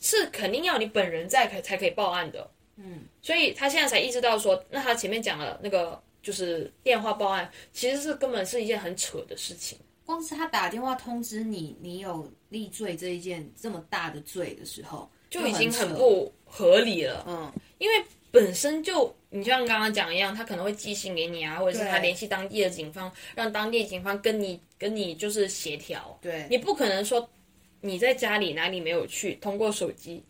是肯定要你本人在可才可以报案的。嗯，所以他现在才意识到说，那他前面讲了那个就是电话报案，其实是根本是一件很扯的事情。光是他打电话通知你，你有立罪这一件这么大的罪的时候，就已经很不合理了。嗯，因为本身就你像刚刚讲一样，他可能会寄信给你啊，或者是他联系当地的警方，让当地警方跟你跟你就是协调。对，你不可能说你在家里哪里没有去，通过手机。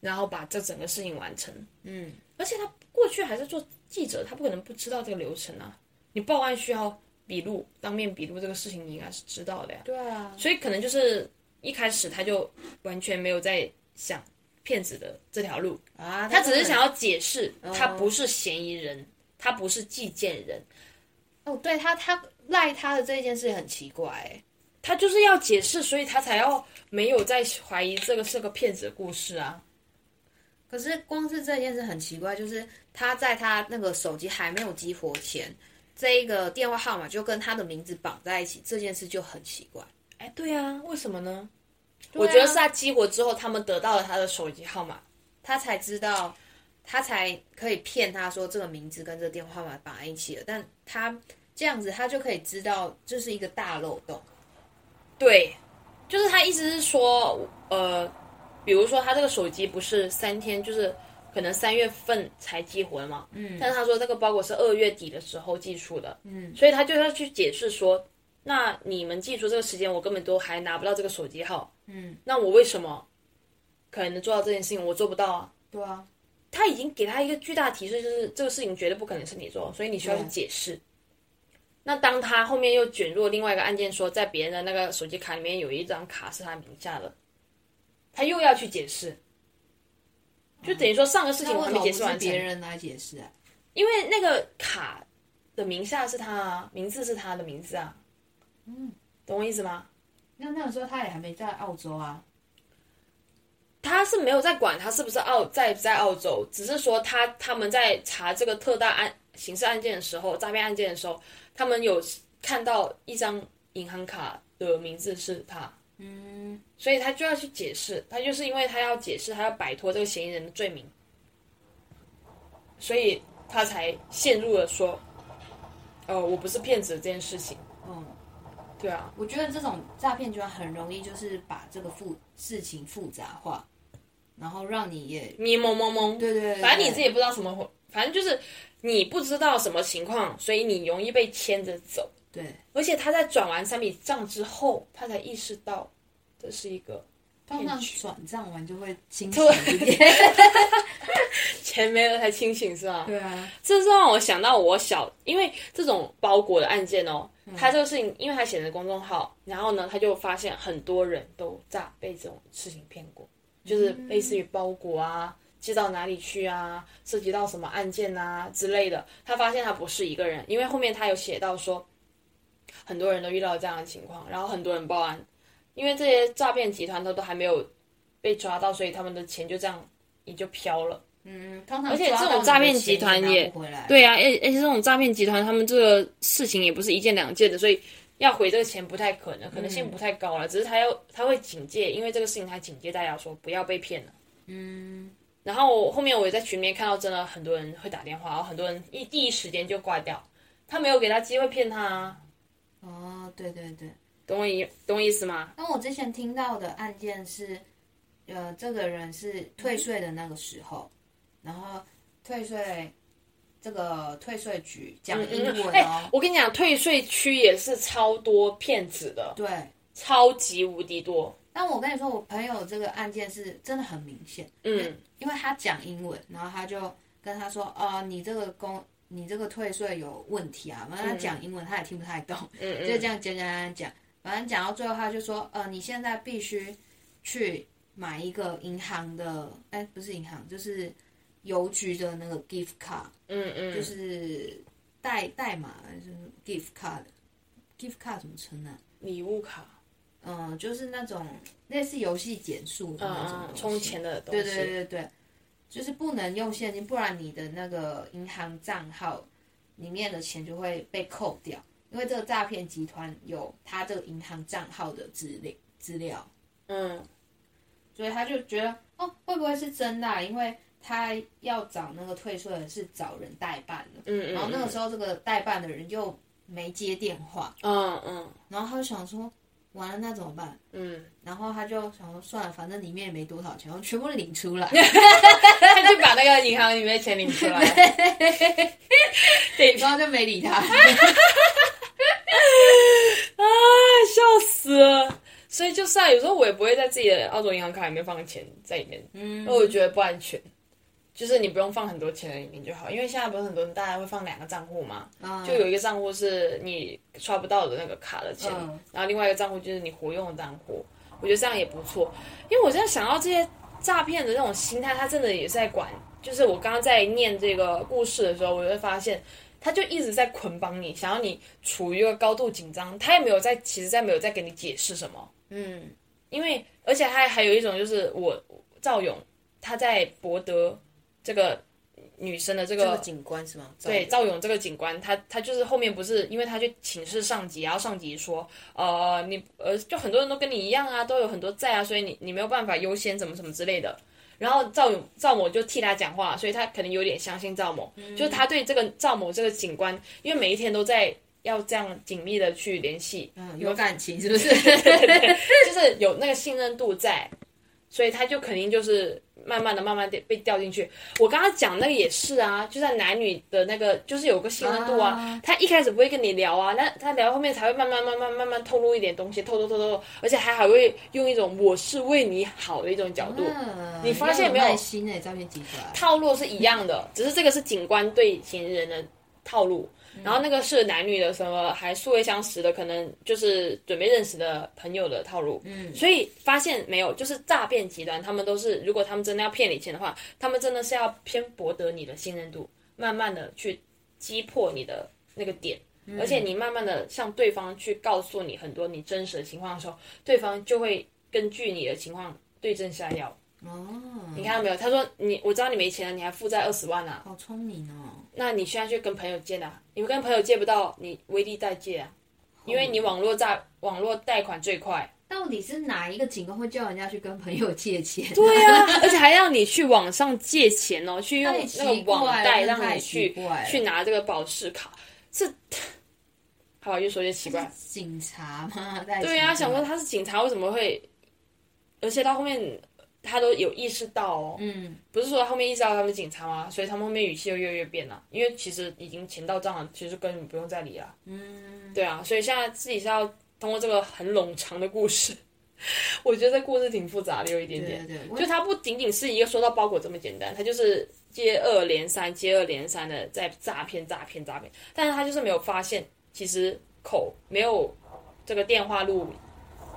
然后把这整个事情完成，嗯，而且他过去还是做记者，他不可能不知道这个流程啊。你报案需要笔录，当面笔录这个事情，你应该是知道的呀。对啊，所以可能就是一开始他就完全没有在想骗子的这条路啊，他只是想要解释他不是嫌疑人，他不是寄件人。哦，对他，他赖他的这一件事很奇怪，他就是要解释，所以他才要没有再怀疑这个是个骗子的故事啊。可是光是这件事很奇怪，就是他在他那个手机还没有激活前，这一个电话号码就跟他的名字绑在一起，这件事就很奇怪。哎，对啊，为什么呢？我觉得是他激活之后，他们得到了他的手机号码，他才知道，他才可以骗他说这个名字跟这个电话号码绑在一起了。但他这样子，他就可以知道这是一个大漏洞。对，就是他意思是说，呃。比如说，他这个手机不是三天，就是可能三月份才激活的嘛。嗯。但是他说这个包裹是二月底的时候寄出的。嗯。所以他就要去解释说，那你们寄出这个时间，我根本都还拿不到这个手机号。嗯。那我为什么可能做到这件事情，我做不到啊？对啊。他已经给他一个巨大提示，就是这个事情绝对不可能是你做，所以你需要去解释。那当他后面又卷入另外一个案件，说在别人的那个手机卡里面有一张卡是他名下的。他又要去解释，就等于说上个事情我还没解释完，别人来解释啊？因为那个卡的名下是他，名字是他的名字啊。嗯，懂我意思吗？那那个时候他也还没在澳洲啊。他是没有在管他是不是澳在不在澳洲，只是说他他们在查这个特大案刑事案件的时候，诈骗案件的时候，他们有看到一张银行卡的名字是他。嗯，所以他就要去解释，他就是因为他要解释，他要摆脱这个嫌疑人的罪名，所以他才陷入了说，哦，我不是骗子这件事情。嗯，对啊，我觉得这种诈骗集团很容易就是把这个复事情复杂化，然后让你也迷蒙蒙蒙。对对，反正你自己也不知道什么，反正就是你不知道什么情况，所以你容易被牵着走。对，而且他在转完三笔账之后，他才意识到这是一个。通常转账完就会清醒一点，钱没了才清醒是吧？对啊，这是让我想到我小，因为这种包裹的案件哦，他这个事情，因为他写的公众号，然后呢，他就发现很多人都诈被这种事情骗过，就是类似于包裹啊，寄到哪里去啊，涉及到什么案件啊之类的，他发现他不是一个人，因为后面他有写到说，很多人都遇到这样的情况，然后很多人报案。因为这些诈骗集团他都还没有被抓到，所以他们的钱就这样也就飘了。嗯，而且这种诈骗集团也对啊，而而且这种诈骗集团他们这个事情也不是一件两件的，所以要回这个钱不太可能，可能性不太高了。只是他要他会警戒，因为这个事情他警戒大家说不要被骗了。嗯，然后后面我也在群里面看到，真的很多人会打电话，然后很多人一第一时间就挂掉，他没有给他机会骗他。啊哦，对对对。懂我意懂我意思吗？那我之前听到的案件是，呃，这个人是退税的那个时候，然后退税，这个退税局讲英文哦。我跟你讲，退税区也是超多骗子的，对，超级无敌多。但我跟你说，我朋友这个案件是真的很明显，嗯，因为他讲英文，然后他就跟他说，啊，你这个公，你这个退税有问题啊，反正他讲英文，他也听不太懂，嗯 就这样讲讲讲讲。反正讲到最后，他就说：“呃，你现在必须去买一个银行的，哎，不是银行，就是邮局的那个 gift card，嗯嗯，就是代代码，就是 gift card，gift card 怎么称呢？礼物卡，嗯，就是那种类似游戏减速的那种充钱的东西。对对对对，就是不能用现金，不然你的那个银行账号里面的钱就会被扣掉。”因为这个诈骗集团有他这个银行账号的资料资料，嗯，所以他就觉得哦，会不会是真的？因为他要找那个退税的是找人代办的，嗯然后那个时候这个代办的人又没接电话，嗯嗯，然后他就想说，完了那怎么办？嗯，然后他就想说，算了，反正里面也没多少钱，我全部领出来，他就把那个银行里面钱领出来，对，然后就没理他。啊，笑死了！所以就算有时候我也不会在自己的澳洲银行卡里面放钱在里面，嗯，因为我觉得不安全。就是你不用放很多钱在里面就好，因为现在不是很多人大家会放两个账户嘛，就有一个账户是你刷不到的那个卡的钱，然后另外一个账户就是你活用的账户。我觉得这样也不错，因为我现在想到这些诈骗的那种心态，他真的也是在管。就是我刚刚在念这个故事的时候，我会发现。他就一直在捆绑你，想要你处于一个高度紧张。他也没有在，其实在没有在给你解释什么。嗯，因为而且他还有一种就是我赵勇他在博得这个女生的这个警官是吗？对，赵勇这个警官，他他就是后面不是因为他去请示上级，然后上级说，呃，你呃就很多人都跟你一样啊，都有很多债啊，所以你你没有办法优先怎么什么之类的。然后赵勇赵某就替他讲话，所以他可能有点相信赵某，就是他对这个赵某这个警官，因为每一天都在要这样紧密的去联系，嗯，有感情是不是？就是有那个信任度在，所以他就肯定就是。慢慢的、慢慢的被掉进去。我刚刚讲那个也是啊，就在男女的那个，就是有个信任度啊。他一开始不会跟你聊啊，那他聊后面才会慢慢、慢慢、慢慢透露一点东西，透透透透，而且还还会用一种我是为你好的一种角度。你发现没有？心诶，照片挤出来。套路是一样的，只是这个是警官对嫌疑人的套路。然后那个是男女的什么还素未相识的，可能就是准备认识的朋友的套路。嗯，所以发现没有，就是诈骗集团，他们都是如果他们真的要骗你钱的话，他们真的是要先博得你的信任度，慢慢的去击破你的那个点，而且你慢慢的向对方去告诉你很多你真实的情况的时候，对方就会根据你的情况对症下药。哦，你看到没有？他说你，我知道你没钱了，你还负债二十万啊，好聪明哦。那你现在去跟朋友借啊？你跟朋友借不到，你微利贷借啊，因为你网络贷网络贷款最快。到底是哪一个警官会叫人家去跟朋友借钱？对啊，而且还让你去网上借钱哦，去用那个网贷让你去去拿这个保释卡，这好吧，越说越奇怪。警察吗？对呀，想说他是警察，为什么会？而且到后面他都有意识到哦，嗯，不是说后面意识到他们警察吗？所以他们后面语气又越来越变了，因为其实已经钱到账了，其实根本不用再理了。嗯，对啊，所以现在自己是要通过这个很冗长的故事，我觉得这故事挺复杂的，有一点点，就它不仅仅是一个收到包裹这么简单，它就是接二连三、接二连三的在诈骗、诈骗、诈骗，但是他就是没有发现。其实口没有这个电话录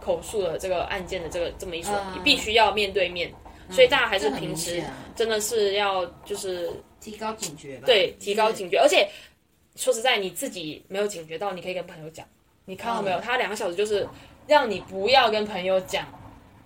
口述的这个案件的这个这么一说，你必须要面对面，所以大家还是平时真的是要就是提高警觉吧。对，提高警觉，而且说实在，你自己没有警觉到，你可以跟朋友讲。你看到没有？他两个小时就是让你不要跟朋友讲。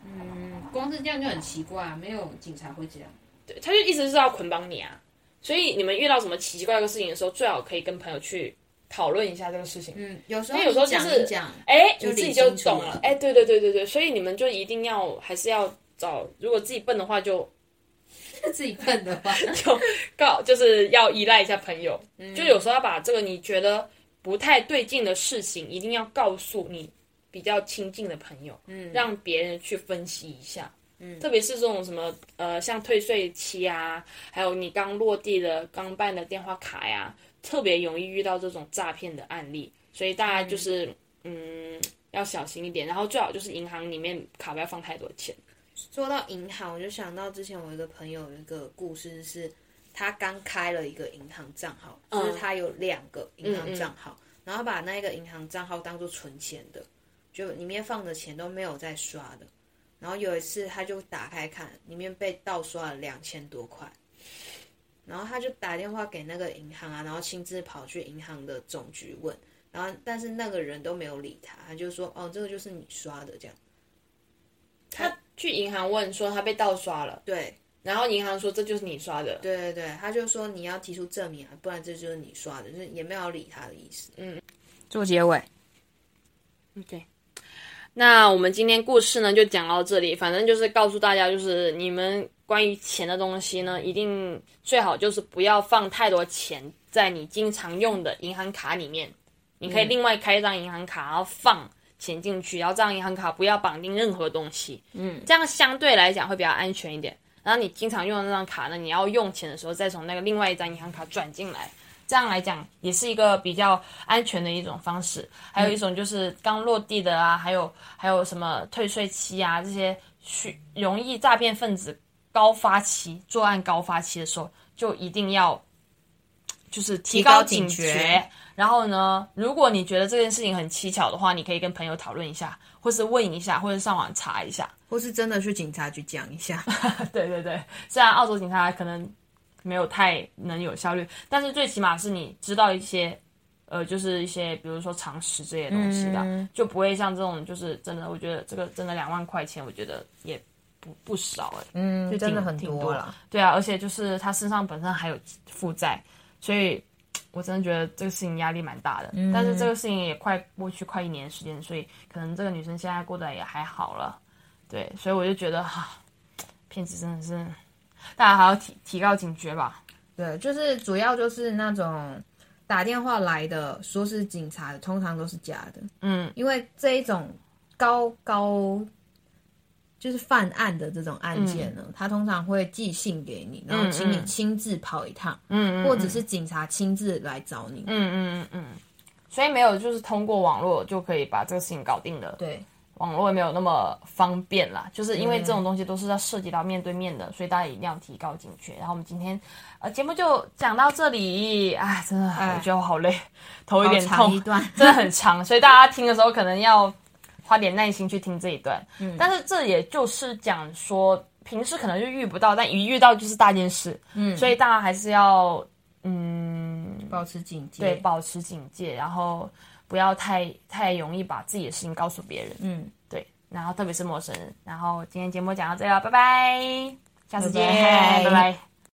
嗯，光是这样就很奇怪，没有警察会这样。对，他就一直是要捆绑你啊。所以你们遇到什么奇奇怪怪的事情的时候，最好可以跟朋友去。讨论一下这个事情，嗯，有时候有时候就是讲，哎，你自己就懂了，哎，对对对对对，所以你们就一定要还是要找，如果自己笨的话就 自己笨的话。就告，就是要依赖一下朋友，就有时候要把这个你觉得不太对劲的事情，一定要告诉你比较亲近的朋友，嗯，让别人去分析一下，嗯，特别是这种什么呃，像退税期啊，还有你刚落地的刚办的电话卡呀。特别容易遇到这种诈骗的案例，所以大家就是嗯要小心一点，然后最好就是银行里面卡不要放太多钱。说到银行，我就想到之前我一个朋友有一个故事，是他刚开了一个银行账号，就是他有两个银行账号，然后把那个银行账号当做存钱的，就里面放的钱都没有在刷的，然后有一次他就打开看，里面被盗刷了两千多块。然后他就打电话给那个银行啊，然后亲自跑去银行的总局问，然后但是那个人都没有理他，他就说哦，这个就是你刷的这样。他去银行问说他被盗刷了，对，然后银行说这就是你刷的，对对对，他就说你要提出证明啊，不然这就是你刷的，就是也没有理他的意思。嗯，做结尾。OK，那我们今天故事呢就讲到这里，反正就是告诉大家，就是你们。关于钱的东西呢，一定最好就是不要放太多钱在你经常用的银行卡里面。你可以另外开一张银行卡，然后放钱进去，然后这张银行卡不要绑定任何东西。嗯，这样相对来讲会比较安全一点。然后你经常用的那张卡呢，你要用钱的时候再从那个另外一张银行卡转进来，这样来讲也是一个比较安全的一种方式。还有一种就是刚落地的啊，还有还有什么退税期啊这些，去容易诈骗分子。高发期作案高发期的时候，就一定要就是提高警觉。然后呢，如果你觉得这件事情很蹊跷的话，你可以跟朋友讨论一下，或是问一下，或者上网查一下，或是真的去警察局讲一下。对对对，虽然澳洲警察可能没有太能有效率，但是最起码是你知道一些，呃，就是一些比如说常识这些东西的，就不会像这种就是真的，我觉得这个真的两万块钱，我觉得也。不不少哎，嗯，就真的很多了。对啊，而且就是他身上本身还有负债，所以我真的觉得这个事情压力蛮大的。但是这个事情也快过去快一年时间，所以可能这个女生现在过得也还好了。对，所以我就觉得哈，骗子真的是大家还要提提高警觉吧。对，就是主要就是那种打电话来的说是警察的，通常都是假的。嗯，因为这一种高高。就是犯案的这种案件呢，他通常会寄信给你，然后请你亲自跑一趟，嗯，或者是警察亲自来找你，嗯嗯嗯嗯，所以没有就是通过网络就可以把这个事情搞定的，对，网络也没有那么方便啦，就是因为这种东西都是要涉及到面对面的，所以大家一定要提高警觉。然后我们今天呃节目就讲到这里，哎，真的我觉得我好累，头有点痛，真的很长，所以大家听的时候可能要。花点耐心去听这一段，嗯，但是这也就是讲说，平时可能就遇不到，但一遇到就是大件事，嗯，所以大家还是要，嗯，保持警戒，对，保持警戒，然后不要太太容易把自己的事情告诉别人，嗯，对，然后特别是陌生人，然后今天节目讲到这了，拜拜，下次见，拜拜。